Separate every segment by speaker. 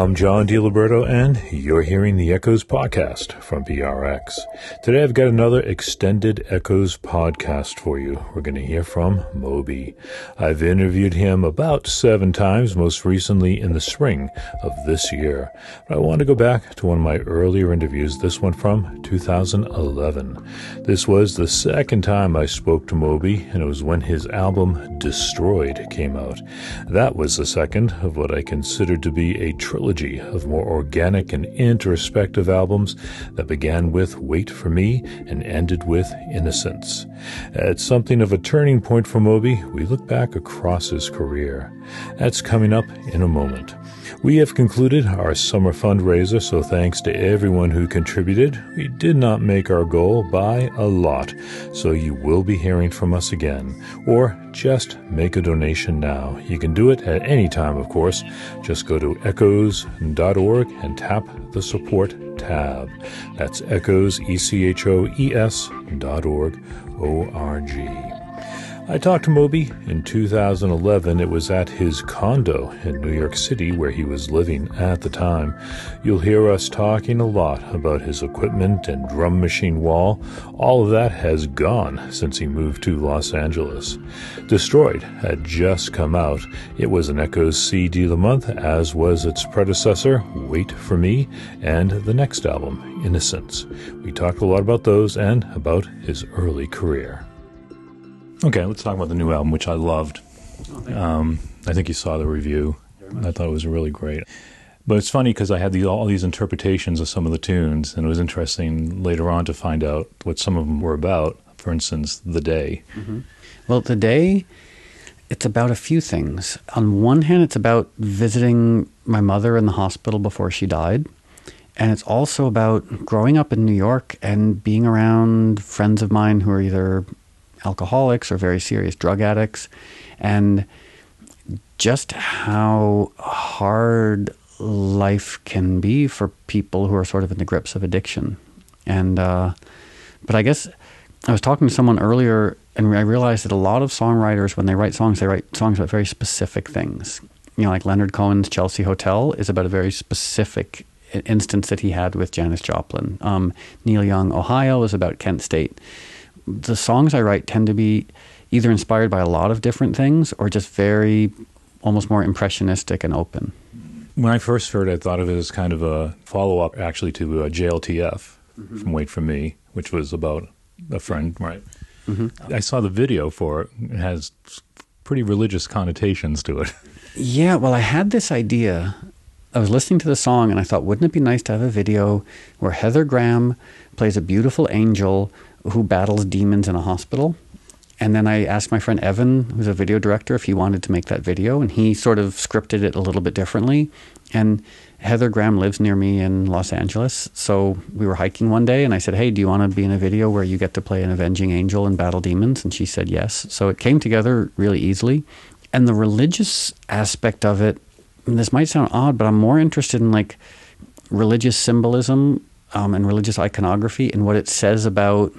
Speaker 1: I'm John DiLiberto, and you're hearing the Echoes podcast from PRX. Today I've got another extended Echoes podcast for you. We're going to hear from Moby. I've interviewed him about seven times, most recently in the spring of this year. But I want to go back to one of my earlier interviews, this one from 2011. This was the second time I spoke to Moby, and it was when his album Destroyed came out. That was the second of what I considered to be a trilogy of more organic and introspective albums that began with Wait for Me and ended with Innocents. At something of a turning point for Moby, we look back across his career. That's coming up in a moment. We have concluded our summer fundraiser, so thanks to everyone who contributed. We did not make our goal by a lot, so you will be hearing from us again. Or just make a donation now. You can do it at any time, of course. Just go to echoes.org and tap the support tab. That's echoes, E C H O E S dot org, O R G. I talked to Moby in 2011. It was at his condo in New York City where he was living at the time. You'll hear us talking a lot about his equipment and drum machine wall. All of that has gone since he moved to Los Angeles. Destroyed had just come out. It was an Echoes CD of the month, as was its predecessor, Wait for Me, and the next album, Innocents. We talked a lot about those and about his early career. Okay, let's talk about the new album, which I loved. Um, I think you saw the review. I thought it was really great. But it's funny because I had the, all these interpretations of some of the tunes, and it was interesting later on to find out what some of them were about. For instance, The Day.
Speaker 2: Well, the day, it's about a few things. On one hand, it's about visiting my mother in the hospital before she died. And it's also about growing up in New York and being around friends of mine who are either alcoholics or very serious drug addicts. And just how hard life can be for people who are sort of in the grips of addiction. And, uh, but I guess I was talking to someone earlier and I realized that a lot of songwriters, when they write songs, they write songs about very specific things. You know, like Leonard Cohen's Chelsea Hotel is about a very specific instance that he had with Janis Joplin. Um, Neil Young, Ohio is about Kent State. The songs I write tend to be either inspired by a lot of different things or just very, almost more impressionistic and open.
Speaker 1: When I first heard it, I thought of it as kind of a follow up, actually, to uh, JLTF from Wait for Me, which was about a friend, right? I saw the video for it. It has pretty religious connotations to it.
Speaker 2: Yeah, well, I had this idea. I was listening to the song and I thought, wouldn't it be nice to have a video where Heather Graham plays a beautiful angel who battles demons in a hospital? And then I asked my friend Evan, who's a video director, if he wanted to make that video, and he sort of scripted it a little bit differently. And Heather Graham lives near me in Los Angeles, so we were hiking one day, and I said, "Hey, do you want to be in a video where you get to play an avenging angel and battle demons?" And she said yes. So it came together really easily. And the religious aspect of it, this might sound odd, but I'm more interested in like religious symbolism um, and religious iconography and what it says about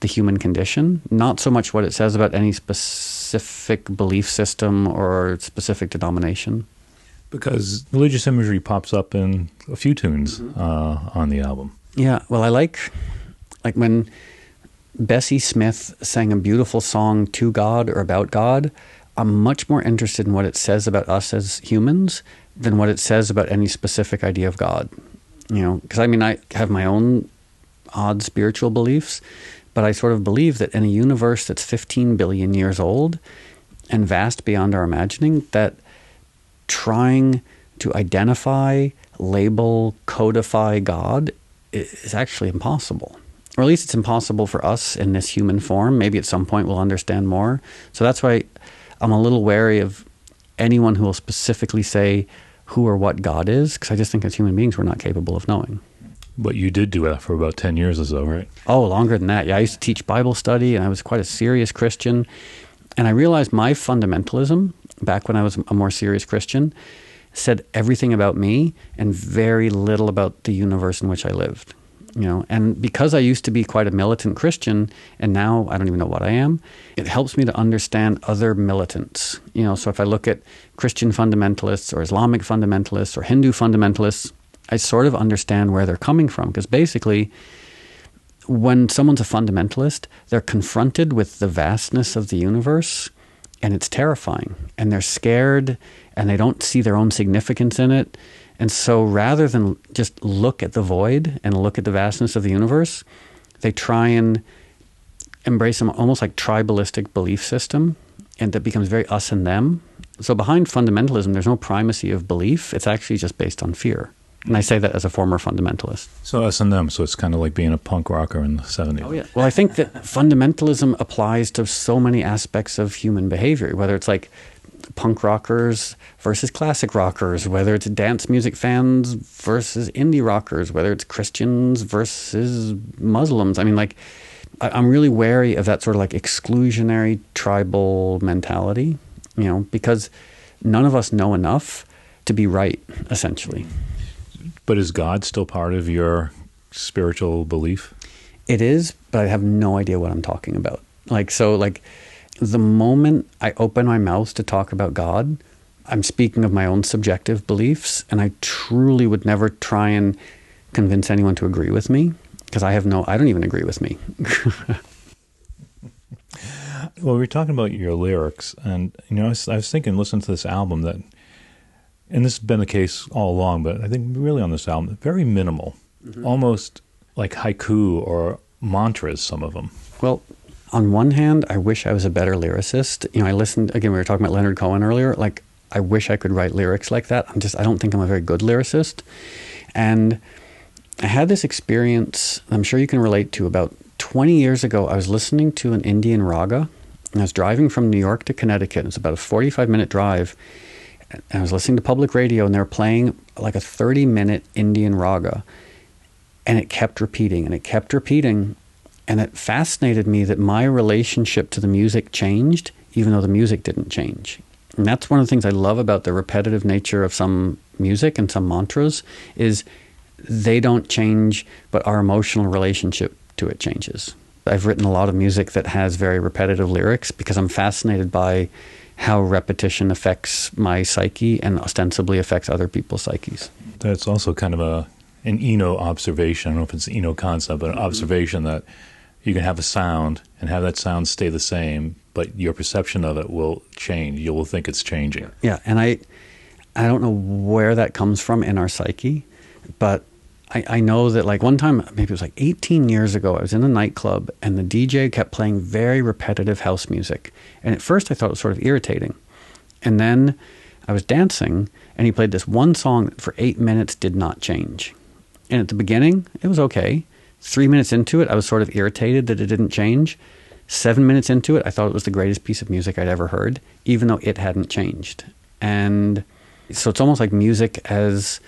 Speaker 2: the human condition, not so much what it says about any specific belief system or specific denomination.
Speaker 1: Because religious imagery pops up in a few tunes uh, on the album.
Speaker 2: Yeah, well, I like like when Bessie Smith sang a beautiful song to God or about God. I'm much more interested in what it says about us as humans than what it says about any specific idea of God. You know, because I mean, I have my own odd spiritual beliefs, but I sort of believe that in a universe that's 15 billion years old and vast beyond our imagining, that trying to identify, label, codify God is actually impossible. Or at least it's impossible for us in this human form. Maybe at some point we'll understand more. So that's why I'm a little wary of anyone who will specifically say who or what God is, because I just think as human beings we're not capable of knowing.
Speaker 1: But you did do that for about 10 years or so, right?
Speaker 2: Oh, longer than that. Yeah, I used to teach Bible study and I was quite a serious Christian. And I realized my fundamentalism, back when I was a more serious Christian, said everything about me and very little about the universe in which I lived. You know and because i used to be quite a militant christian and now i don't even know what i am it helps me to understand other militants. You know so if i look at christian fundamentalists or islamic fundamentalists or hindu fundamentalists i sort of understand where they're coming from because basically when someone's a fundamentalist they're confronted with the vastness of the universe and it's terrifying and they're scared and they don't see their own significance in it and so rather than just look at the void and look at the vastness of the universe, they try and embrace some almost like tribalistic belief system and that becomes very us and them. So behind fundamentalism, there's no primacy of belief. It's actually just based on fear. And I say that as a former fundamentalist.
Speaker 1: So us and them. So it's kind of like being a punk rocker in the 70s.
Speaker 2: Oh, yeah. Well, I think that fundamentalism applies to so many aspects of human behavior, whether it's like punk rockers versus classic rockers, whether it's dance music fans versus indie rockers, whether it's Christians versus Muslims. I mean, like, I'm really wary of that sort of like exclusionary tribal mentality, you know, because none of us know enough to be right, essentially.
Speaker 1: But is God still part of your spiritual belief?
Speaker 2: It is, but I have no idea what I'm talking about. Like, so, like, the moment I open my mouth to talk about God, I'm speaking of my own subjective beliefs, and I truly would never try and convince anyone to agree with me because I have no, I don't even agree with me.
Speaker 1: well, we are talking about your lyrics, and you know, I was, I was thinking, listen to this album that, and this has been the case all along, but I think really on this album, very minimal, mm-hmm. almost like haiku or mantras. Some of them.
Speaker 2: Well, on one hand, I wish I was a better lyricist. You know, I listened again. We were talking about Leonard Cohen earlier. Like, I wish I could write lyrics like that. I'm just, I don't think I'm a very good lyricist. And I had this experience. I'm sure you can relate to. About 20 years ago, I was listening to an Indian raga, and I was driving from New York to Connecticut. It's about a 45 minute drive. And I was listening to public radio, and they were playing like a 30 minute Indian raga, and it kept repeating and it kept repeating and it fascinated me that my relationship to the music changed, even though the music didn't change. And that's one of the things I love about the repetitive nature of some music and some mantras is they don't change, but our emotional relationship to it changes. I've written a lot of music that has very repetitive lyrics because I'm fascinated by how repetition affects my psyche and ostensibly affects other people's psyches.
Speaker 1: That's also kind of a an Eno observation. I don't know if it's an Eno concept, but an observation that you can have a sound and have that sound stay the same, but your perception of it will change. You will think it's changing.
Speaker 2: Yeah, and I, I don't know where that comes from in our psyche, but I, I know that like one time, maybe it was like 18 years ago, I was in a nightclub and the DJ kept playing very repetitive house music, and at first I thought it was sort of irritating, and then I was dancing and he played this one song that for eight minutes did not change, and at the beginning it was okay Three minutes into it, I was sort of irritated that it didn't change. Seven minutes into it, I thought it was the greatest piece of music I'd ever heard, even though it hadn't changed. And so it's almost like music as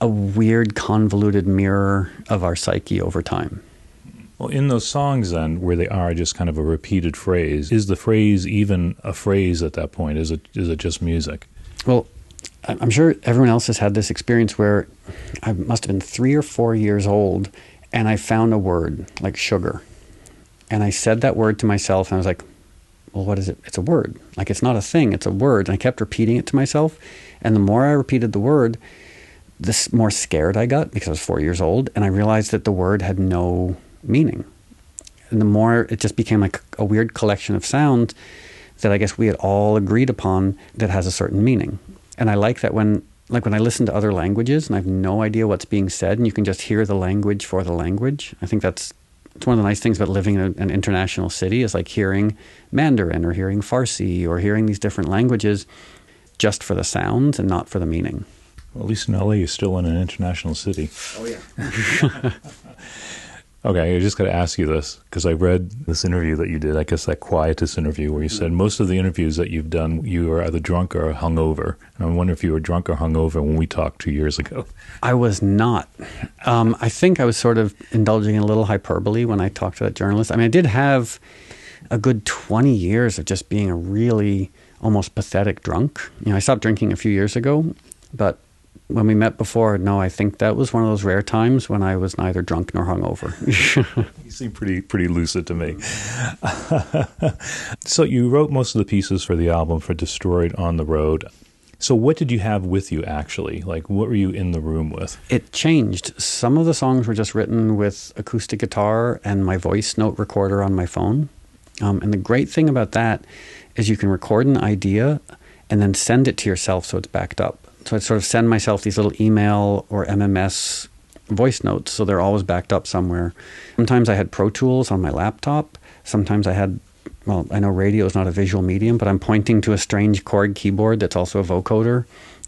Speaker 2: a weird, convoluted mirror of our psyche over time.
Speaker 1: Well, in those songs, then, where they are just kind of a repeated phrase, is the phrase even a phrase at that point? Is it is it just music?
Speaker 2: Well, I'm sure everyone else has had this experience where I must have been three or four years old and I found a word like sugar. And I said that word to myself, and I was like, well, what is it? It's a word. Like, it's not a thing, it's a word. And I kept repeating it to myself. And the more I repeated the word, the more scared I got because I was four years old. And I realized that the word had no meaning. And the more it just became like a weird collection of sounds that I guess we had all agreed upon that has a certain meaning. And I like that when like when I listen to other languages and I have no idea what's being said, and you can just hear the language for the language. I think that's it's one of the nice things about living in an international city is like hearing Mandarin or hearing Farsi or hearing these different languages just for the sounds and not for the meaning.
Speaker 1: Well, at least in LA, you're still in an international city.
Speaker 2: Oh yeah.
Speaker 1: Okay, I just got to ask you this because I read this interview that you did. I guess that Quietus interview where you said most of the interviews that you've done, you were either drunk or hungover. And I wonder if you were drunk or hungover when we talked two years ago.
Speaker 2: I was not. Um, I think I was sort of indulging in a little hyperbole when I talked to that journalist. I mean, I did have a good 20 years of just being a really almost pathetic drunk. You know, I stopped drinking a few years ago, but when we met before, no, I think that was one of those rare times when I was neither drunk nor hungover.
Speaker 1: you seem pretty pretty lucid to me. so you wrote most of the pieces for the album for Destroyed on the Road. So what did you have with you actually? Like what were you in the room with?
Speaker 2: It changed. Some of the songs were just written with acoustic guitar and my voice note recorder on my phone. Um, and the great thing about that is you can record an idea and then send it to yourself so it's backed up. So I'd sort of send myself these little email or MMS voice notes so they're always backed up somewhere. Sometimes I had Pro Tools on my laptop. Sometimes I had, well, I know radio is not a visual medium, but I'm pointing to a strange Korg keyboard that's also a vocoder.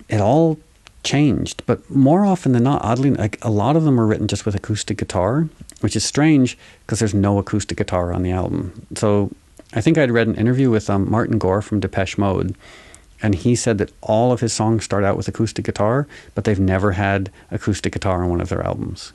Speaker 2: It all changed, but more often than not, oddly, like a lot of them are written just with acoustic guitar, which is strange because there's no acoustic guitar on the album. So I think I'd read an interview with um, Martin Gore from Depeche Mode, and he said that all of his songs start out with acoustic guitar, but they've never had acoustic guitar on one of their albums.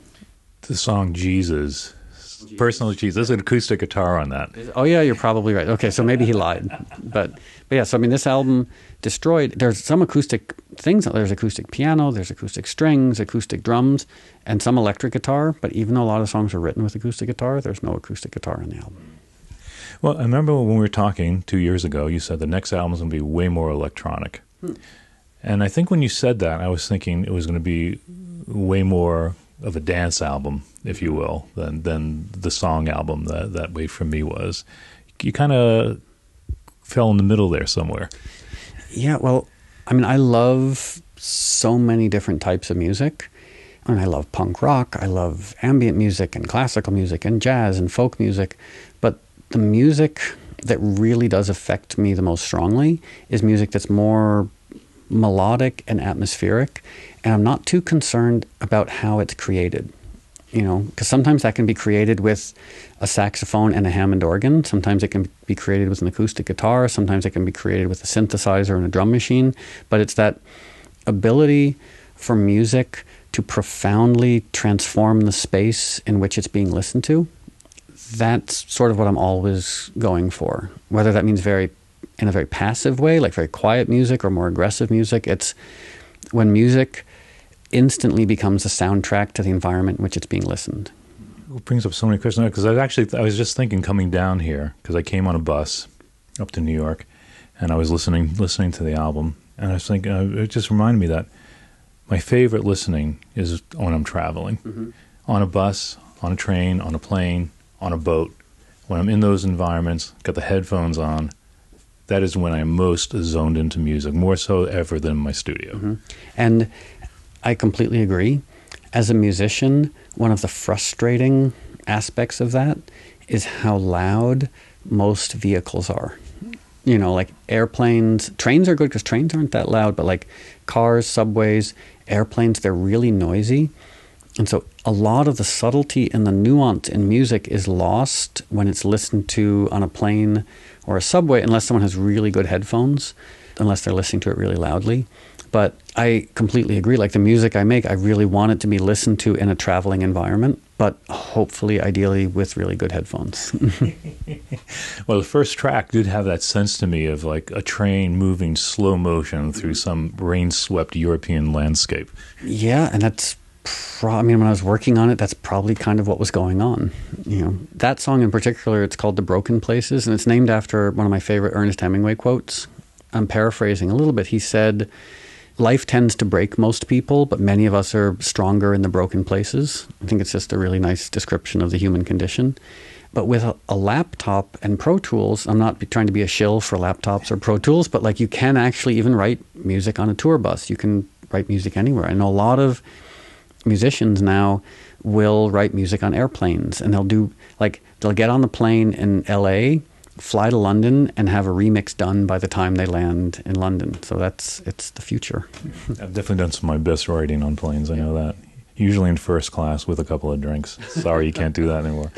Speaker 1: The song Jesus, Jesus. Personal Jesus, there's an acoustic guitar on that.
Speaker 2: Oh yeah, you're probably right. Okay, so maybe he lied, but but yeah. So I mean, this album destroyed. There's some acoustic things. There's acoustic piano. There's acoustic strings, acoustic drums, and some electric guitar. But even though a lot of songs are written with acoustic guitar, there's no acoustic guitar on the album.
Speaker 1: Well, I remember when we were talking two years ago, you said the next album is going to be way more electronic. Hmm. And I think when you said that, I was thinking it was going to be way more of a dance album, if you will, than than the song album that that Wait for Me was. You kind of fell in the middle there somewhere.
Speaker 2: Yeah, well, I mean, I love so many different types of music. And I love punk rock, I love ambient music and classical music and jazz and folk music the music that really does affect me the most strongly is music that's more melodic and atmospheric. And I'm not too concerned about how it's created. You know, because sometimes that can be created with a saxophone and a Hammond organ. Sometimes it can be created with an acoustic guitar. Sometimes it can be created with a synthesizer and a drum machine. But it's that ability for music to profoundly transform the space in which it's being listened to that's sort of what I'm always going for. Whether that means very in a very passive way, like very quiet music, or more aggressive music. It's when music instantly becomes a soundtrack to the environment in which it's being listened.
Speaker 1: It brings up so many questions because I actually I was just thinking coming down here because I came on a bus up to New York and I was listening listening to the album and I was thinking uh, it just reminded me that my favorite listening is when I'm traveling mm-hmm. on a bus, on a train, on a plane on a boat, when I'm in those environments, got the headphones on, that is when I'm most zoned into music, more so ever than my studio. Mm-hmm.
Speaker 2: And I completely agree. As a musician, one of the frustrating aspects of that is how loud most vehicles are. You know, like airplanes, trains are good because trains aren't that loud, but like cars, subways, airplanes, they're really noisy. And so a lot of the subtlety and the nuance in music is lost when it's listened to on a plane or a subway, unless someone has really good headphones, unless they're listening to it really loudly. But I completely agree. Like the music I make, I really want it to be listened to in a traveling environment, but hopefully, ideally, with really good headphones.
Speaker 1: well, the first track did have that sense to me of like a train moving slow motion through some rain swept European landscape.
Speaker 2: Yeah, and that's pro- I mean, when I was working on it, that's probably kind of what was going on. You know, that song in particular, it's called "The Broken Places," and it's named after one of my favorite Ernest Hemingway quotes. I'm paraphrasing a little bit. He said, "Life tends to break most people, but many of us are stronger in the broken places." I think it's just a really nice description of the human condition. But with a, a, laptop and Pro Tools, I'm not trying to be a shill for laptops or Pro Tools, but like you can actually even write music on a tour bus. You can write music anywhere. I know a lot of musicians now will write music on airplanes and they'll do like they'll get on the plane in LA, fly to London and have a remix done by the time they land in London. So that's it's the future.
Speaker 1: I've definitely done some of my best writing on planes. I know that usually in first class with a couple of drinks. Sorry, you can't do that anymore.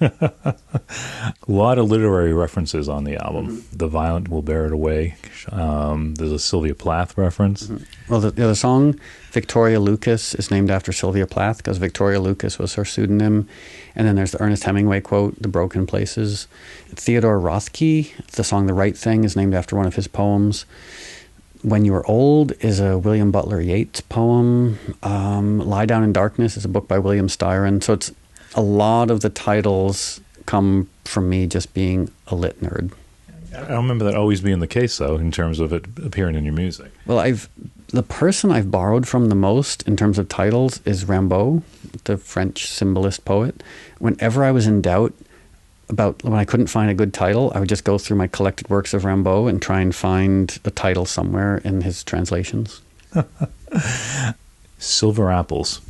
Speaker 1: a lot of literary references on the album. Mm-hmm. The Violent Will Bear It Away. Um, there's a Sylvia Plath reference.
Speaker 2: Mm-hmm. Well, the, the, song Victoria Lucas is named after Sylvia Plath because Victoria Lucas was her pseudonym. And then there's the Ernest Hemingway quote, The Broken Places. Theodore Roethke, the song The Right Thing, is named after one of his poems When You Were Old is a William Butler Yeats poem. Um, Lie Down in Darkness is a book by William Styron. So it's a lot of the titles come from me just being a lit nerd.
Speaker 1: I remember that always being the case, though, in terms of it appearing in your music.
Speaker 2: Well, I've the person I've borrowed from the most in terms of titles is Rimbaud, the French symbolist poet. Whenever I was in doubt about when I couldn't find a good title, I would just go through my collected works of Rimbaud and try and find a title somewhere in his translations.
Speaker 1: Silver Apples.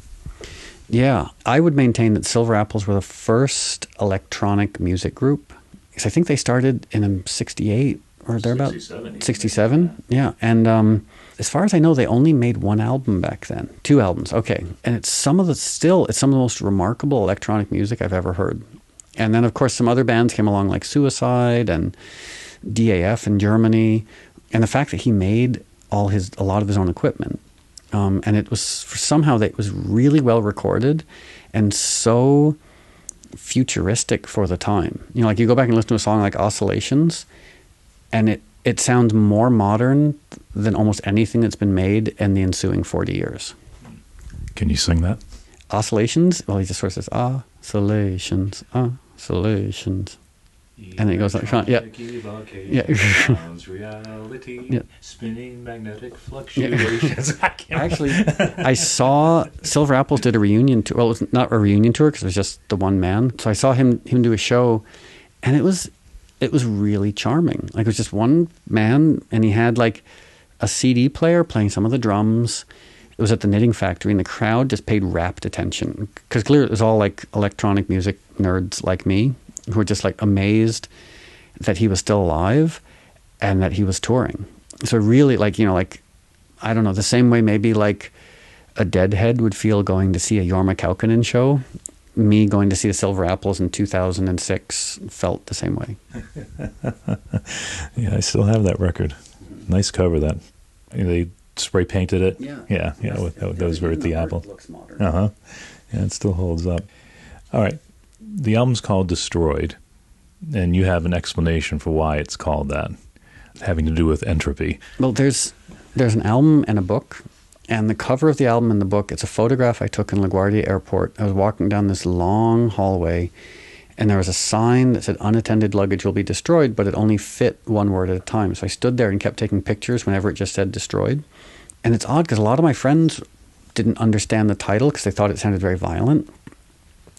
Speaker 2: Yeah, I would maintain that Silver Apples were the first electronic music group. Because I think they started in 68 or thereabout.
Speaker 1: 67.
Speaker 2: 67, yeah. And um, as far as I know, they only made one album back then. Two albums, okay. And it's some of the, still, it's some of the most remarkable electronic music I've ever heard. And then, of course, some other bands came along like Suicide and DAF in Germany. And the fact that he made all his, a lot of his own equipment. Um, and it was somehow that it was really well recorded and so futuristic for the time. You know, like you go back and listen to a song like Oscillations, and it it sounds more modern than almost anything that's been made in the ensuing 40 years.
Speaker 1: Can you sing that?
Speaker 2: Oscillations, well, he just sort of says, oscillations, oscillations. And then it goes like, that. yeah. Yeah.
Speaker 1: reality,
Speaker 2: Yeah.
Speaker 1: spinning magnetic fluctuations. I
Speaker 2: Actually, I saw Silver Apples did a reunion tour. Well, it was not a reunion tour because it was just the one man. So I saw him him do a show, and it was it was really charming. Like it was just one man, and he had like a CD player playing some of the drums. It was at the Knitting Factory, and the crowd just paid rapt attention because clearly it was all like electronic music nerds like me who were just like amazed that he was still alive and that he was touring. So really, like you know, like I don't know, the same way maybe like a deadhead would feel going to see a Jorma Kaukonen show. Me going to see the Silver Apples in 2006 felt the same way.
Speaker 1: yeah, I still have that record. Nice cover. That they spray painted it.
Speaker 2: Yeah.
Speaker 1: yeah, yeah. with those, those were at the Apple.
Speaker 2: Looks modern.
Speaker 1: Uh huh. Yeah, it still holds up. All right. The album's called Destroyed, and you have an explanation for why it's called that, having to do with entropy.
Speaker 2: Well, there's there's an album and a book, and the cover of the album and the book. It's a photograph I took in LaGuardia Airport. I was walking down this long hallway, and there was a sign that said "Unattended luggage will be destroyed," but it only fit one word at a time. So I stood there and kept taking pictures whenever it just said "destroyed." And it's odd because a lot of my friends didn't understand the title because they thought it sounded very violent,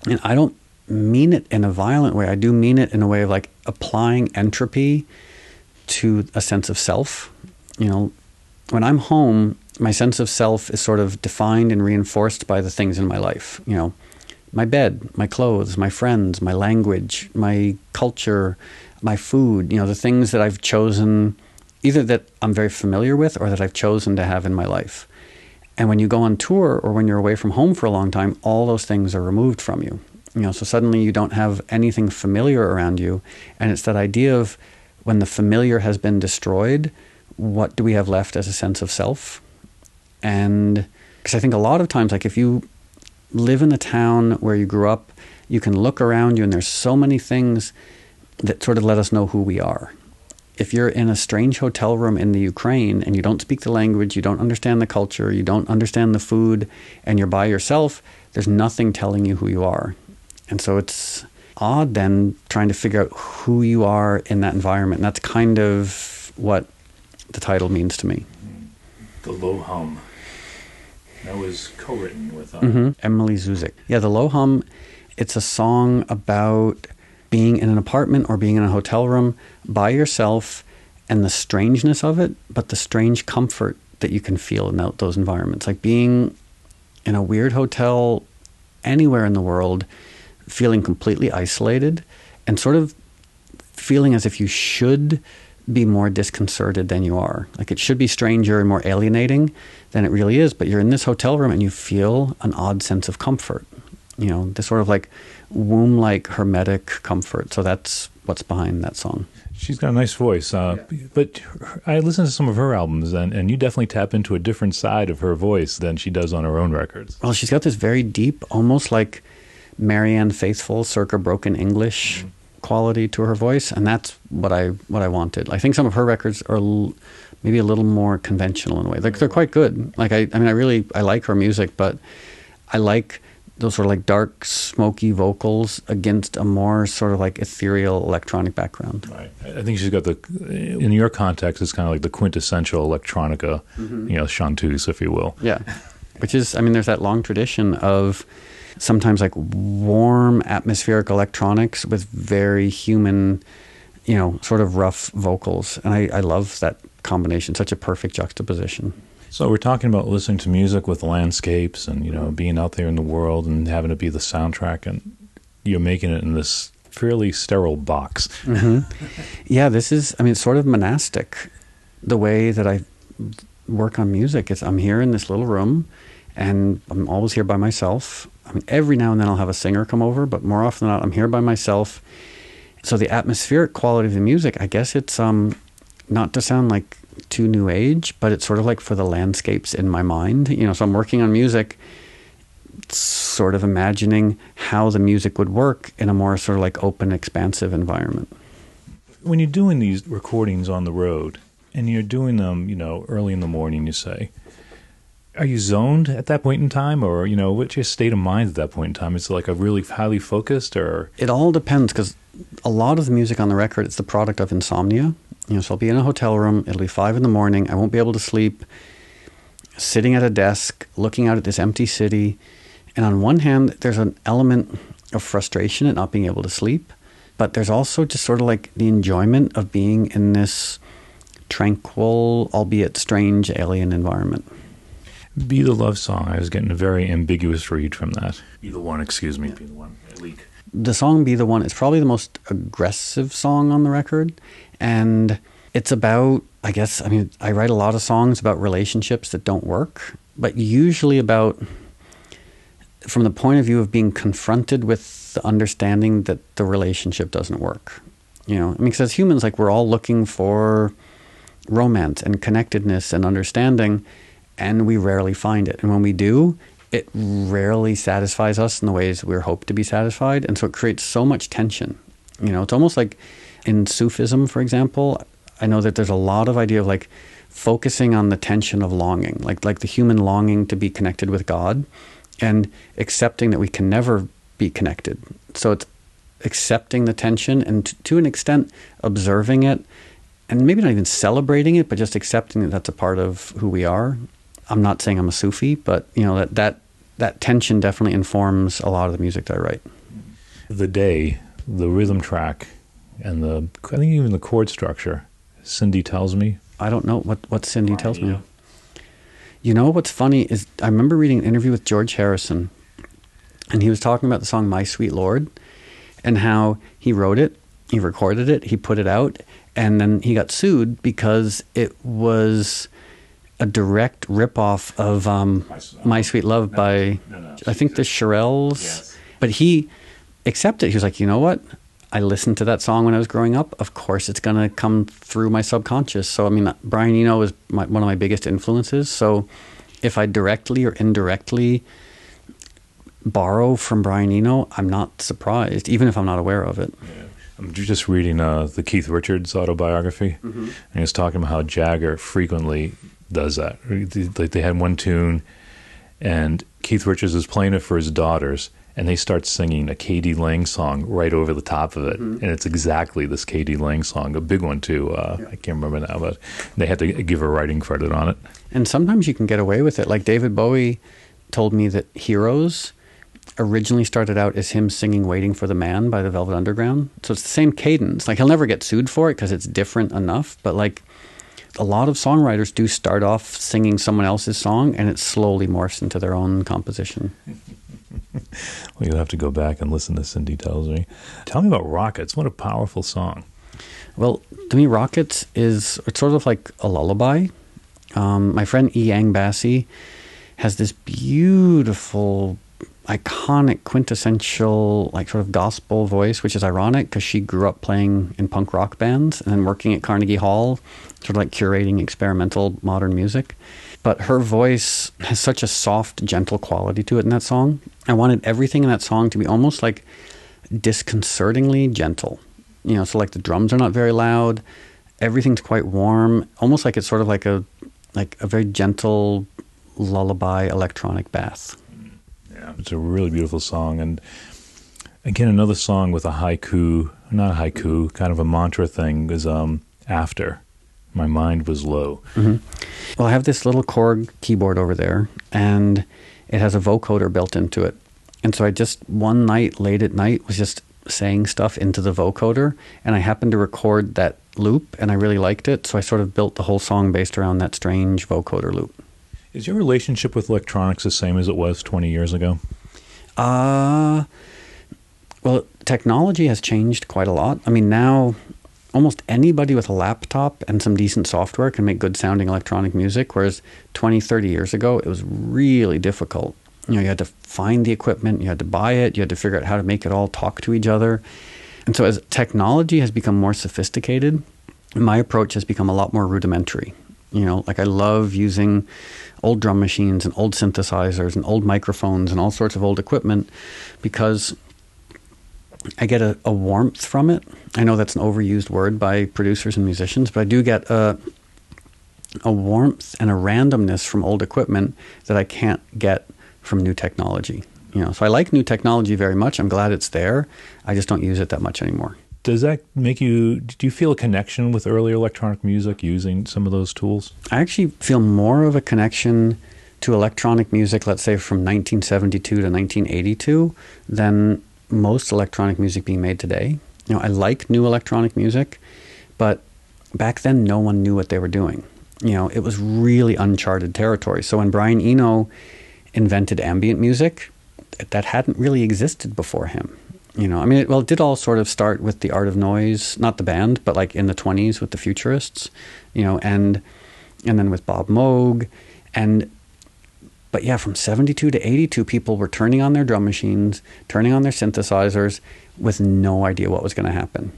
Speaker 2: and I don't mean it in a violent way. I do mean it in a way of like applying entropy to a sense of self. You know, when I'm home, my sense of self is sort of defined and reinforced by the things in my life. You know, my bed, my clothes, my friends, my language, my culture, my food, you know, the things that I've chosen, either that I'm very familiar with or that I've chosen to have in my life. And when you go on tour or when you're away from home for a long time, all those things are removed from you. You know, so suddenly you don't have anything familiar around you. And it's that idea of when the familiar has been destroyed, what do we have left as a sense of self? And because I think a lot of times, like if you live in the town where you grew up, you can look around you and there's so many things that sort of let us know who we are. If you're in a strange hotel room in the Ukraine and you don't speak the language, you don't understand the culture, you don't understand the food, and you're by yourself, there's nothing telling you who you are. And so it's odd then trying to figure out who you are in that environment. And that's kind of what the title means to me.
Speaker 1: The Low Hum. That was co-written with. Uh,
Speaker 2: hmm Emily Zuzik. Yeah, the low hum. It's a song about being in an apartment or being in a hotel room by yourself, and the strangeness of it, but the strange comfort that you can feel in that, those environments, like being in a weird hotel anywhere in the world, feeling completely isolated, and sort of feeling as if you should be more disconcerted than you are. Like it should be stranger and more alienating than it really is, but you're in this hotel room and you feel an odd sense of comfort. You know, this sort of like womb like hermetic comfort. So that's what's behind that song.
Speaker 1: She's got a nice voice, uh, but I listened to some of her albums, and, and you definitely tap into a different side of her voice than she does on her own records.
Speaker 2: Well, she's got this very deep, almost like Marianne Faithfull, circa broken English quality to her voice, and that's what I what I wanted. I think some of her records are l- maybe a little more conventional in a way. Like they're quite good. Like I, I mean, I really I like her music, but I like those sort of like dark, smoky vocals against a more sort of like ethereal electronic background.
Speaker 1: Right. I think she's got the, in your context, it's kind of like the quintessential electronica, mm-hmm. you know, chanteuse, if you will.
Speaker 2: Yeah. Which is, I mean, there's that long tradition of sometimes like warm atmospheric electronics with very human, you know, sort of rough vocals. And I, I love that combination, such a perfect juxtaposition.
Speaker 1: So we're talking about listening to music with landscapes and you know being out there in the world and having it be the soundtrack, and you're making it in this fairly sterile box.
Speaker 2: Mm-hmm. yeah, this is. I mean, sort of monastic. The way that I work on music is I'm here in this little room, and I'm always here by myself. I mean, every now and then I'll have a singer come over, but more often than not, I'm here by myself. So the atmospheric quality of the music, I guess it's um, not to sound like too new age, but it's sort of like for the landscapes in my mind. You know, so I'm working on music, sort of imagining how the music would work in a more sort of like open, expansive environment.
Speaker 1: When you're doing these recordings on the road and you're doing them, you know, early in the morning, you say, are you zoned at that point in time or you know what's your state of mind at that point in time is it like a really highly focused or
Speaker 2: it all depends because a lot of the music on the record is the product of insomnia you know, so I'll be in a hotel room. It'll be five in the morning. I won't be able to sleep. Sitting at a desk, looking out at this empty city. And on one hand, there's an element of frustration at not being able to sleep. But there's also just sort of like the enjoyment of being in this tranquil, albeit strange, alien environment.
Speaker 1: Be the Love Song. I was getting a very ambiguous read from that. Be the One, excuse me. Be the One. Leak.
Speaker 2: The song Be the One is probably the most aggressive song on the record. And it's about, I guess, I mean, I write a lot of songs about relationships that don't work, but usually about from the point of view of being confronted with the understanding that the relationship doesn't work. You know, I mean, because as humans, like we're all looking for romance and connectedness and understanding, and we rarely find it. And when we do, it rarely satisfies us in the ways we're hoped to be satisfied. And so it creates so much tension. You know, it's almost like in Sufism, for example, I know that there's a lot of idea of like focusing on the tension of longing, like like the human longing to be connected with God, and accepting that we can never be connected. So it's accepting the tension and t- to an extent observing it, and maybe not even celebrating it, but just accepting that that's a part of who we are. I'm not saying I'm a Sufi, but you know that that that tension definitely informs a lot of the music that I write.
Speaker 1: The day, the rhythm track and the I think even the chord structure. Cindy tells me.
Speaker 2: I don't know what what Cindy tells me. You know what's funny is I remember reading an interview with George Harrison, and he was talking about the song "My Sweet Lord," and how he wrote it, he recorded it, he put it out, and then he got sued because it was a direct ripoff of um, "My Sweet Love" no, by no, no, I think the Shirelles. Yes. But he accepted. He was like, you know what? I listened to that song when I was growing up. Of course, it's going to come through my subconscious. So, I mean, Brian Eno is my, one of my biggest influences. So, if I directly or indirectly borrow from Brian Eno, I'm not surprised, even if I'm not aware of it.
Speaker 1: Yeah. I'm just reading uh, the Keith Richards autobiography, mm-hmm. and he's talking about how Jagger frequently does that. Like they had one tune, and Keith Richards was playing it for his daughters, and they start singing a k.d. lang song right over the top of it. Mm-hmm. And it's exactly this k.d. lang song, a big one too. Uh, yeah. I can't remember now, but they had to give her writing credit on it.
Speaker 2: And sometimes you can get away with it. Like David Bowie told me that Heroes originally started out as him singing Waiting for the Man by the Velvet Underground. So it's the same cadence. Like he'll never get sued for it because it's different enough, but like a lot of songwriters do start off singing someone else's song and it slowly morphs into their own composition.
Speaker 1: well, you'll have to go back and listen to Cindy Tells Me. Tell me about Rockets. What a powerful song.
Speaker 2: Well, to me, Rockets is it's sort of like a lullaby. Um, my friend E. Yang Bassi has this beautiful, iconic, quintessential, like sort of gospel voice, which is ironic because she grew up playing in punk rock bands and then working at Carnegie Hall, sort of like curating experimental modern music but her voice has such a soft, gentle quality to it in that song. I wanted everything in that song to be almost like disconcertingly gentle. You know, so like the drums are not very loud, everything's quite warm, almost like it's sort of like a like a very gentle lullaby electronic bath.
Speaker 1: Yeah, it's a really beautiful song, and again, another song with a haiku, not a haiku, kind of a mantra thing is um, after. My mind was low.
Speaker 2: Mm-hmm. Well, I have this little Korg keyboard over there, and it has a vocoder built into it. And so I just one night, late at night, was just saying stuff into the vocoder, and I happened to record that loop, and I really liked it. So I sort of built the whole song based around that strange vocoder loop.
Speaker 1: Is your relationship with electronics the same as it was 20 years ago?
Speaker 2: Uh, well, technology has changed quite a lot. I mean, now almost anybody with a laptop and some decent software can make good sounding electronic music, whereas 20, 30 years ago, it was really difficult. You know, you had to find the equipment, you had to buy it, you had to figure out how to make it all talk to each other. And so, as technology has become more sophisticated, my approach has become a lot more rudimentary. You know, like I love using old drum machines and old synthesizers and old microphones and all sorts of old equipment because I get a, a, warmth from it. I know that's an overused word by producers and musicians, but I do get a, a warmth and a randomness from old equipment that I can't get from new technology. You know, so I like new technology very much. I'm glad it's there. I just don't use it that much anymore.
Speaker 1: Does that make you? Do you feel a connection with early electronic music using some of those tools?
Speaker 2: I actually feel more of a connection to electronic music, let's say from 1972 to 1982, than most electronic music being made today. You know, I like new electronic music, but back then no one knew what they were doing. You know, it was really uncharted territory. So when Brian Eno invented ambient music, that hadn't really existed before him. You know, I mean, it, well, it did all sort of start with the Art of Noise, not the band, but like in the 20s with the Futurists, you know, and and then with Bob Moog, and but yeah, from 72 to 82, people were turning on their drum machines, turning on their synthesizers with no idea what was going to happen.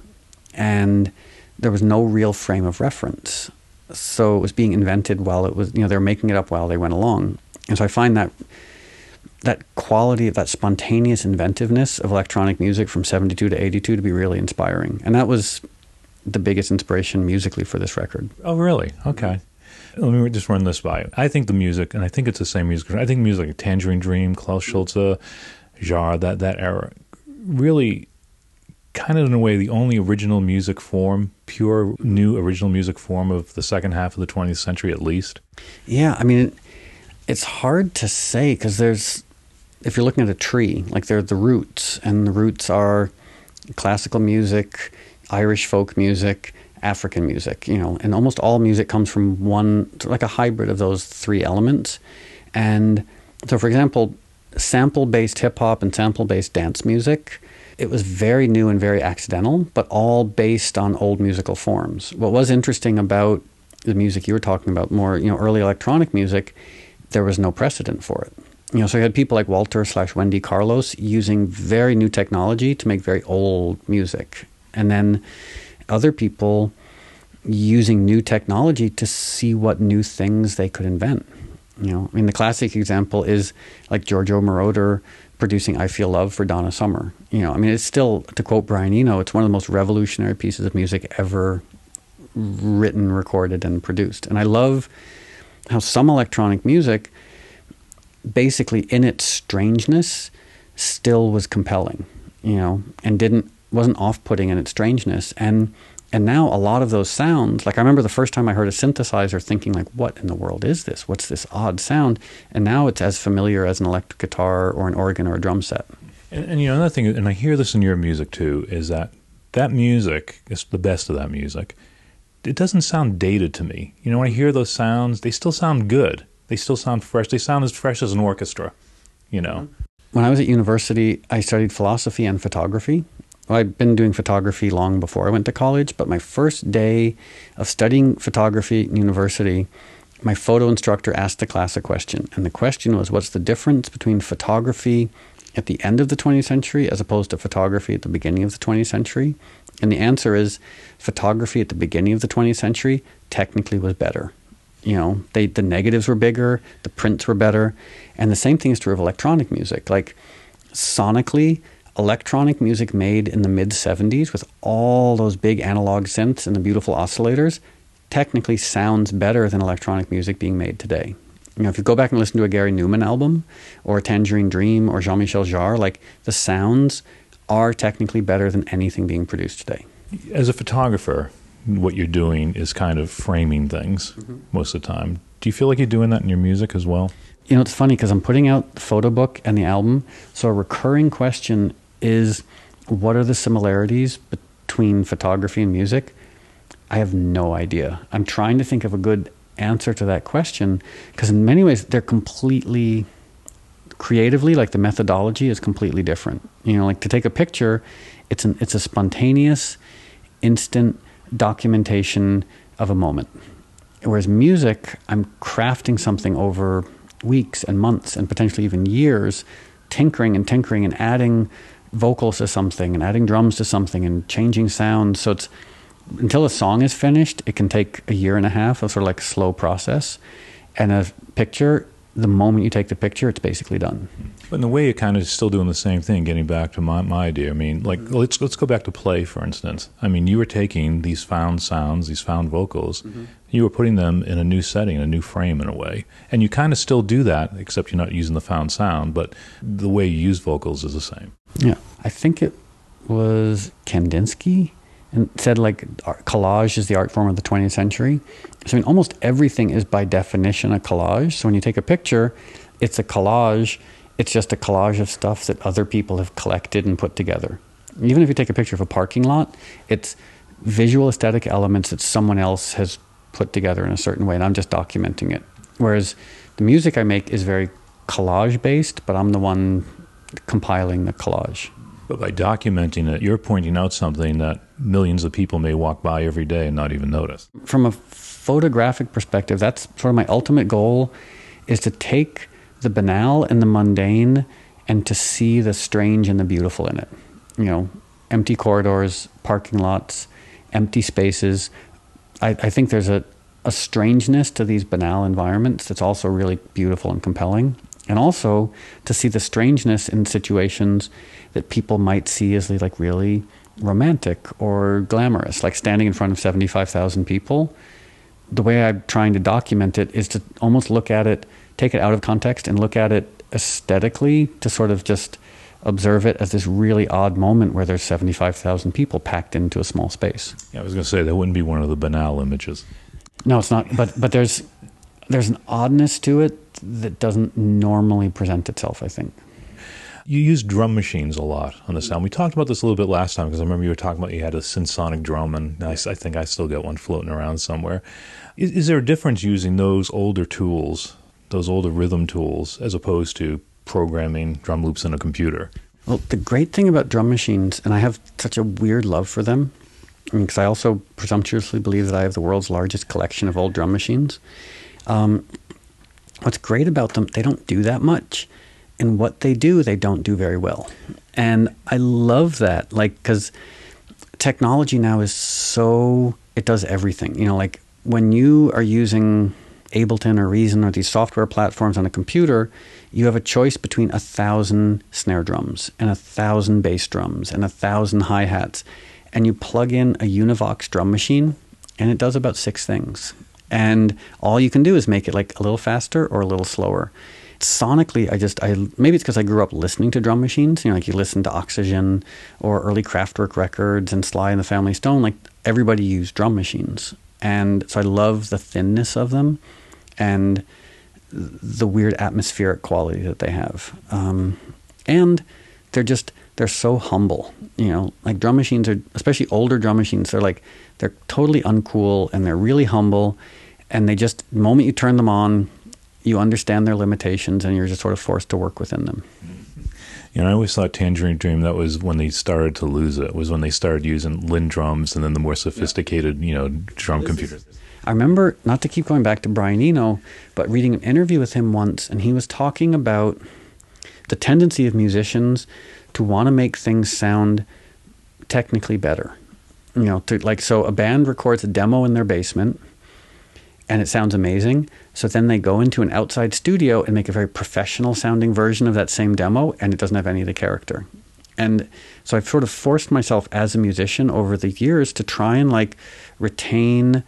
Speaker 2: And there was no real frame of reference. So it was being invented while it was, you know, they were making it up while they went along. And so I find that that quality, of that spontaneous inventiveness of electronic music from 72 to 82 to be really inspiring. And that was the biggest inspiration musically for this record.
Speaker 1: Oh, really? Okay. Let me just run this by. I think the music, and I think it's the same music. I think music like Tangerine Dream, Klaus Schulze, Jarre, that that era, really, kind of in a way, the only original music form, pure new original music form of the second half of the 20th century, at least.
Speaker 2: Yeah, I mean, it's hard to say because there's, if you're looking at a tree, like there are the roots, and the roots are classical music, Irish folk music African music, you know, and almost all music comes from one, like a hybrid of those three elements. And so, for example, sample based hip hop and sample based dance music, it was very new and very accidental, but all based on old musical forms. What was interesting about the music you were talking about, more, you know, early electronic music, there was no precedent for it. You know, so you had people like Walter slash Wendy Carlos using very new technology to make very old music. And then other people using new technology to see what new things they could invent. You know, I mean, the classic example is like Giorgio Moroder producing "I Feel Love" for Donna Summer. You know, I mean, it's still to quote Brian Eno, it's one of the most revolutionary pieces of music ever written, recorded, and produced. And I love how some electronic music, basically in its strangeness, still was compelling. You know, and didn't wasn't off-putting in its strangeness. And and now a lot of those sounds like i remember the first time i heard a synthesizer thinking like what in the world is this? What's this odd sound? And now it's as familiar as an electric guitar or an organ or a drum set.
Speaker 1: And, and you know another thing and i hear this in your music too is that that music is the best of that music. It doesn't sound dated to me. You know when i hear those sounds they still sound good they still sound fresh they sound as fresh as an orchestra you know mm-hmm.
Speaker 2: when i was at university i studied philosophy and photography I'd been doing photography long before I went to college, but my first day of studying photography at university, my photo instructor asked the class a question. And the question was what's the difference between photography at the end of the 20th century as opposed to photography at the beginning of the 20th century? And the answer is photography at the beginning of the 20th century technically was better. You know, they, the negatives were bigger, the prints were better. And the same thing is true of electronic music. Like, sonically, electronic music made in the mid 70s with all those big analog synths and the beautiful oscillators technically sounds better than electronic music being made today. You know, if you go back and listen to a Gary Numan album or a Tangerine Dream or Jean Michel Jarre, like the sounds are technically better than anything being produced today.
Speaker 1: As a photographer, what you're doing is kind of framing things mm-hmm. most of the time. Do you feel like you're doing that in your music as well?
Speaker 2: You know, it's funny because I'm putting out the photo book and the album. So a recurring question is what are the similarities between photography and music? I have no idea. I'm trying to think of a good answer to that question because in many ways they're completely creatively like the methodology is completely different. You know, like to take a picture, it's an it's a spontaneous instant documentation of a moment. Whereas music, I'm crafting something over weeks and months and potentially even years, tinkering and tinkering and adding vocals to something and adding drums to something and changing sounds. So it's until a song is finished, it can take a year and a half of sort of like a slow process. And a picture, the moment you take the picture, it's basically done.
Speaker 1: But in a way, you're kind of still doing the same thing. Getting back to my, my idea, I mean, like mm-hmm. let's let's go back to play, for instance. I mean, you were taking these found sounds, these found vocals, mm-hmm. you were putting them in a new setting, a new frame, in a way, and you kind of still do that, except you're not using the found sound, but the way you use vocals is the same.
Speaker 2: Yeah, I think it was Kandinsky and said like collage is the art form of the 20th century. So I mean, almost everything is by definition a collage. So when you take a picture, it's a collage. It's just a collage of stuff that other people have collected and put together. Even if you take a picture of a parking lot, it's visual aesthetic elements that someone else has put together in a certain way, and I'm just documenting it. Whereas the music I make is very collage based, but I'm the one compiling the collage.
Speaker 1: But by documenting it, you're pointing out something that millions of people may walk by every day and not even notice.
Speaker 2: From a photographic perspective, that's sort of my ultimate goal is to take the banal and the mundane and to see the strange and the beautiful in it. You know, empty corridors, parking lots, empty spaces. I, I think there's a, a strangeness to these banal environments that's also really beautiful and compelling and also to see the strangeness in situations that people might see as like really romantic or glamorous, like standing in front of 75,000 people. The way I'm trying to document it is to almost look at it, take it out of context, and look at it aesthetically to sort of just observe it as this really odd moment where there's 75,000 people packed into a small space.
Speaker 1: Yeah, I was going to say that wouldn't be one of the banal images.
Speaker 2: No, it's not. But but there's there's an oddness to it that doesn't normally present itself, I think.
Speaker 1: You use drum machines a lot on the sound. We talked about this a little bit last time because I remember you were talking about you had a Synsonic drum, and I, I think I still got one floating around somewhere. Is, is there a difference using those older tools, those older rhythm tools, as opposed to programming drum loops in a computer?
Speaker 2: Well, the great thing about drum machines, and I have such a weird love for them, because I, mean, I also presumptuously believe that I have the world's largest collection of old drum machines. Um, what's great about them, they don't do that much. And what they do, they don't do very well. And I love that, like, because technology now is so, it does everything. You know, like when you are using Ableton or Reason or these software platforms on a computer, you have a choice between a thousand snare drums and a thousand bass drums and a thousand hi hats. And you plug in a Univox drum machine, and it does about six things. And all you can do is make it like a little faster or a little slower. Sonically i just i maybe it's because i grew up listening to drum machines you know like you listen to oxygen or early kraftwerk records and sly and the family stone like everybody used drum machines. And so i love the thinness of them and the weird atmospheric quality that they have um, and they're just they're so humble you know like drum machines are especially older drum machines they're like they're totally uncool and they're really humble and they just the moment you turn them on, you understand their limitations, and you're just sort of forced to work within them.
Speaker 1: You know, I always thought Tangerine Dream that was when they started to lose it. Was when they started using Linn drums and then the more sophisticated, yeah. you know, drum computers.
Speaker 2: I remember not to keep going back to Brian Eno, but reading an interview with him once, and he was talking about the tendency of musicians to want to make things sound technically better. You know, to like so a band records a demo in their basement and it sounds amazing. So then they go into an outside studio and make a very professional sounding version of that same demo, and it doesn't have any of the character. And so I've sort of forced myself as a musician over the years to try and like retain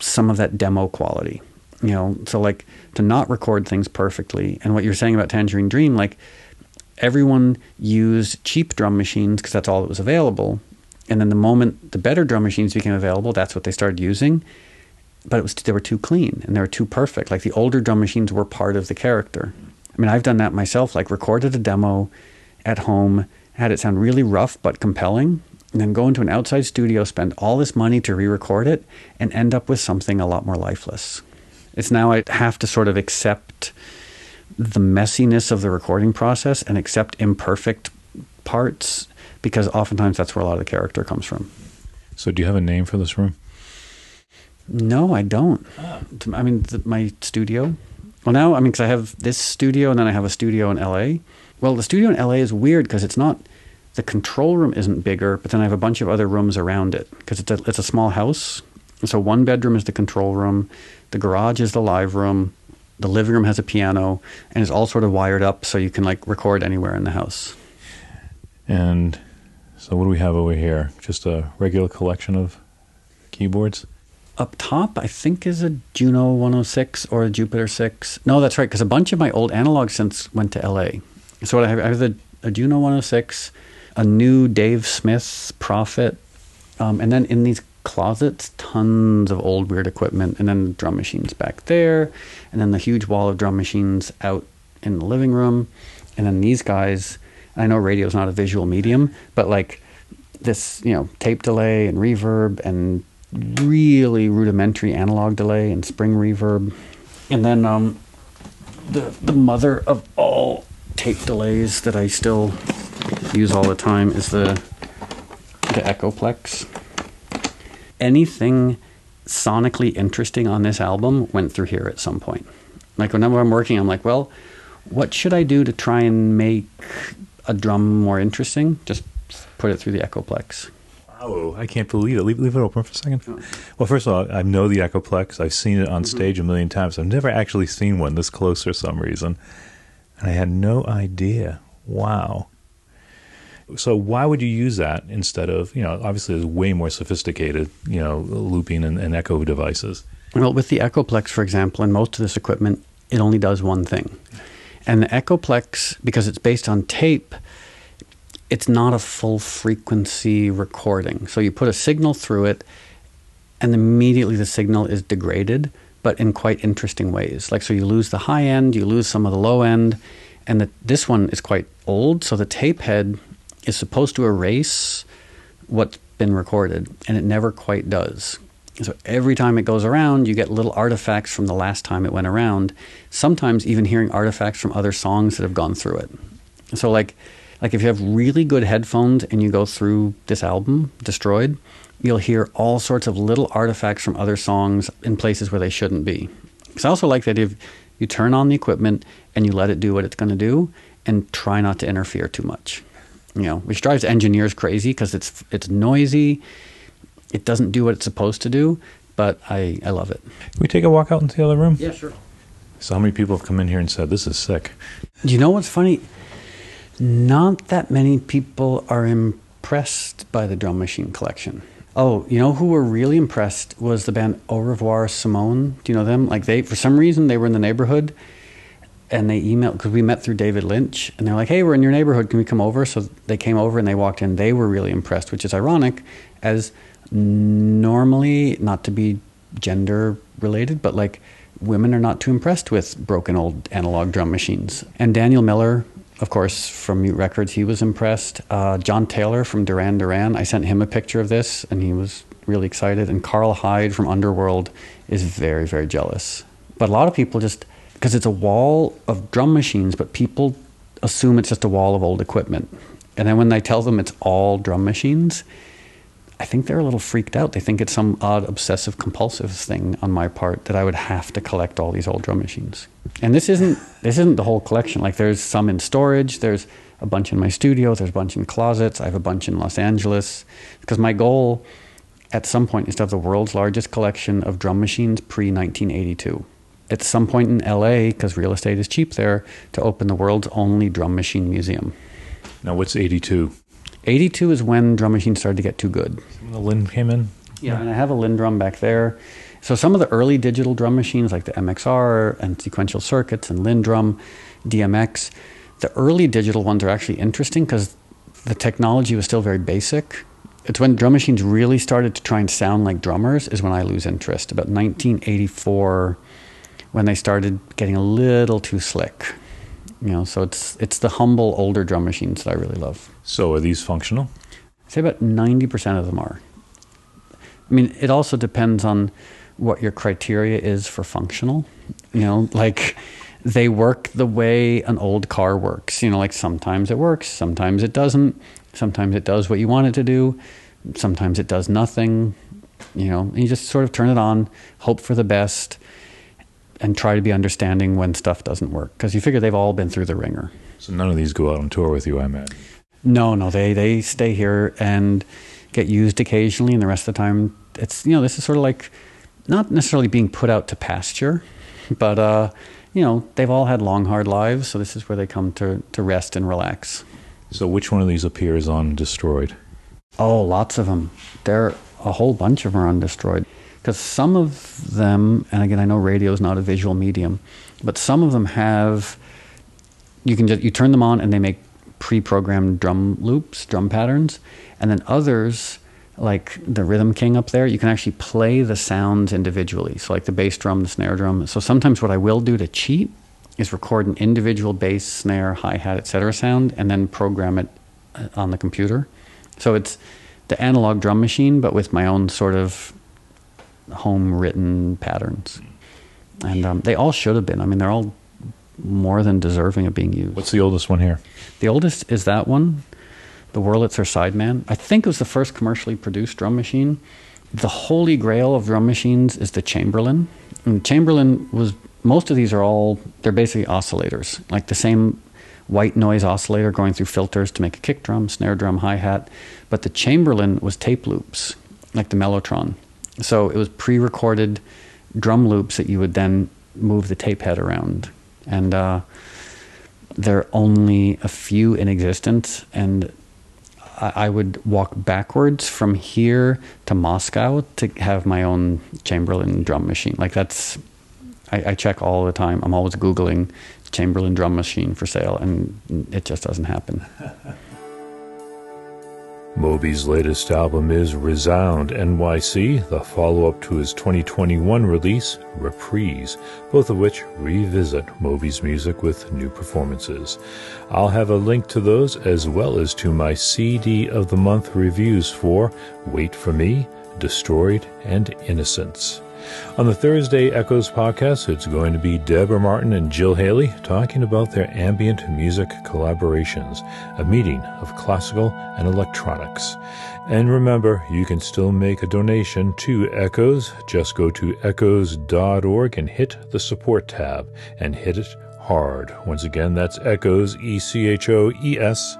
Speaker 2: some of that demo quality. You know, so like to not record things perfectly. And what you're saying about Tangerine Dream, like everyone used cheap drum machines because that's all that was available. And then the moment the better drum machines became available, that's what they started using. But it was they were too clean and they were too perfect. Like the older drum machines were part of the character. I mean, I've done that myself. Like recorded a demo at home, had it sound really rough but compelling, and then go into an outside studio, spend all this money to re-record it, and end up with something a lot more lifeless. It's now I have to sort of accept the messiness of the recording process and accept imperfect parts because oftentimes that's where a lot of the character comes from.
Speaker 1: So, do you have a name for this room?
Speaker 2: No, I don't. I mean, the, my studio. Well, now I mean, because I have this studio and then I have a studio in LA. Well, the studio in LA is weird because it's not. The control room isn't bigger, but then I have a bunch of other rooms around it because it's a it's a small house. So one bedroom is the control room, the garage is the live room, the living room has a piano, and it's all sort of wired up so you can like record anywhere in the house.
Speaker 1: And so, what do we have over here? Just a regular collection of keyboards?
Speaker 2: Up top, I think is a Juno 106 or a Jupiter 6. No, that's right, because a bunch of my old analog synths went to LA. So I have, I have a, a Juno 106, a new Dave Smith Prophet, um, and then in these closets, tons of old weird equipment, and then drum machines back there, and then the huge wall of drum machines out in the living room, and then these guys. I know radio is not a visual medium, but like this, you know, tape delay and reverb and really rudimentary analog delay and spring reverb, and then um, the the mother of all tape delays that I still use all the time is the the Echoplex anything sonically interesting on this album went through here at some point. Like whenever I'm working, I'm like, well, what should I do to try and make a drum more interesting? Just put it through the Echoplex.
Speaker 1: Wow, I can't believe it. Leave, leave it open for a second. Oh. Well, first of all, I know the Echoplex. I've seen it on mm-hmm. stage a million times. I've never actually seen one this close for some reason. And I had no idea. Wow. So why would you use that instead of, you know, obviously there's way more sophisticated, you know, looping and, and echo devices.
Speaker 2: Well, with the Echoplex, for example, and most of this equipment, it only does one thing. And the Echoplex, because it's based on tape, it's not a full frequency recording. So you put a signal through it, and immediately the signal is degraded, but in quite interesting ways. Like, so you lose the high end, you lose some of the low end, and the, this one is quite old, so the tape head is supposed to erase what's been recorded, and it never quite does. So every time it goes around, you get little artifacts from the last time it went around. Sometimes even hearing artifacts from other songs that have gone through it. So like, like if you have really good headphones and you go through this album, Destroyed, you'll hear all sorts of little artifacts from other songs in places where they shouldn't be. Because I also like that if you turn on the equipment and you let it do what it's going to do, and try not to interfere too much you know, which drives engineers crazy because it's it's noisy. It doesn't do what it's supposed to do, but I, I love it.
Speaker 1: Can we take a walk out into the other room?
Speaker 2: Yeah, sure.
Speaker 1: So how many people have come in here and said this is sick?
Speaker 2: You know what's funny? Not that many people are impressed by the drum machine collection. Oh, you know who were really impressed was the band Au Revoir Simone. Do you know them? Like they, for some reason, they were in the neighborhood and they emailed because we met through David Lynch, and they're like, "Hey, we're in your neighborhood. Can we come over?" So they came over and they walked in. They were really impressed, which is ironic, as normally not to be gender related, but like women are not too impressed with broken old analog drum machines. And Daniel Miller, of course, from Mute Records, he was impressed. Uh, John Taylor from Duran Duran, I sent him a picture of this, and he was really excited. And Karl Hyde from Underworld is very, very jealous. But a lot of people just because it's a wall of drum machines, but people assume it's just a wall of old equipment. And then when I tell them it's all drum machines, I think they're a little freaked out. They think it's some odd obsessive compulsive thing on my part that I would have to collect all these old drum machines. And this isn't this isn't the whole collection. Like there's some in storage, there's a bunch in my studio, there's a bunch in closets, I have a bunch in Los Angeles because my goal at some point is to have the world's largest collection of drum machines pre 1982 at some point in LA, because real estate is cheap there, to open the world's only drum machine museum.
Speaker 1: Now, what's 82?
Speaker 2: 82 is when drum machines started to get too good.
Speaker 1: When the Linn came in?
Speaker 2: Yeah, and I have a LinnDrum back there. So some of the early digital drum machines, like the MXR and Sequential Circuits and LinnDrum, DMX, the early digital ones are actually interesting because the technology was still very basic. It's when drum machines really started to try and sound like drummers is when I lose interest. About 1984, when they started getting a little too slick. You know, so it's it's the humble older drum machines that I really love.
Speaker 1: So, are these functional?
Speaker 2: I'd say about 90% of them are. I mean, it also depends on what your criteria is for functional. You know, like they work the way an old car works. You know, like sometimes it works, sometimes it doesn't. Sometimes it does what you want it to do. Sometimes it does nothing. You know, and you just sort of turn it on, hope for the best, and try to be understanding when stuff doesn't work because you figure they've all been through the wringer.
Speaker 1: So, none of these go out on tour with you, I imagine.
Speaker 2: No, no, they they stay here and get used occasionally, and the rest of the time, it's you know this is sort of like not necessarily being put out to pasture, but uh, you know they've all had long hard lives, so this is where they come to to rest and relax.
Speaker 1: So, which one of these appears on Destroyed?
Speaker 2: Oh, lots of them. There, a whole bunch of them are on Destroyed. Because some of them, and again, I know radio is not a visual medium, but some of them have. You can just you turn them on and they make pre-programmed drum loops, drum patterns, and then others like the Rhythm King up there, you can actually play the sounds individually. So like the bass drum, the snare drum. So sometimes what I will do to cheat is record an individual bass, snare, hi hat, etc. sound, and then program it uh, on the computer. So it's the analog drum machine, but with my own sort of home written patterns. And um, they all should have been. I mean, they're all more than deserving of being used.
Speaker 1: What's the oldest one here?
Speaker 2: The oldest is that one, the Wurlitzer Sideman. I think it was the first commercially produced drum machine. The holy grail of drum machines is the Chamberlin. And Chamberlin was most of these are all they're basically oscillators, like the same white noise oscillator going through filters to make a kick drum, snare drum, hi hat. But the Chamberlin was tape loops, like the Mellotron. So it was pre-recorded drum loops that you would then move the tape head around, and uh, there are only a few in existence, and I, I would walk backwards from here to Moscow to have my own Chamberlin drum machine. Like that's, I, I check all the time. I'm always googling Chamberlin drum machine for sale, and it just doesn't happen.
Speaker 1: Moby's latest album is Resound NYC, the follow up to his 2021 release, Reprise, both of which revisit Moby's music with new performances. I'll have a link to those as well as to my CD of the Month reviews for Wait for Me, Destroyed, and Innocents. On the Thursday Echoes podcast, it's going to be Deborah Martin and Jill Haley talking about their ambient music collaborations, a meeting of classical and electronics. And remember, you can still make a donation to Echoes. Just go to echoes.org and hit the support tab and hit it hard. Once again, that's echoes, E C H O E S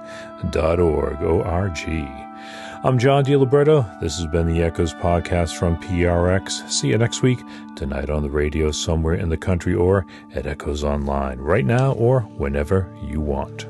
Speaker 1: dot org, O R G. I'm John DiLiberto. This has been the Echoes podcast from PRX. See you next week, tonight on the radio somewhere in the country or at Echoes Online, right now or whenever you want.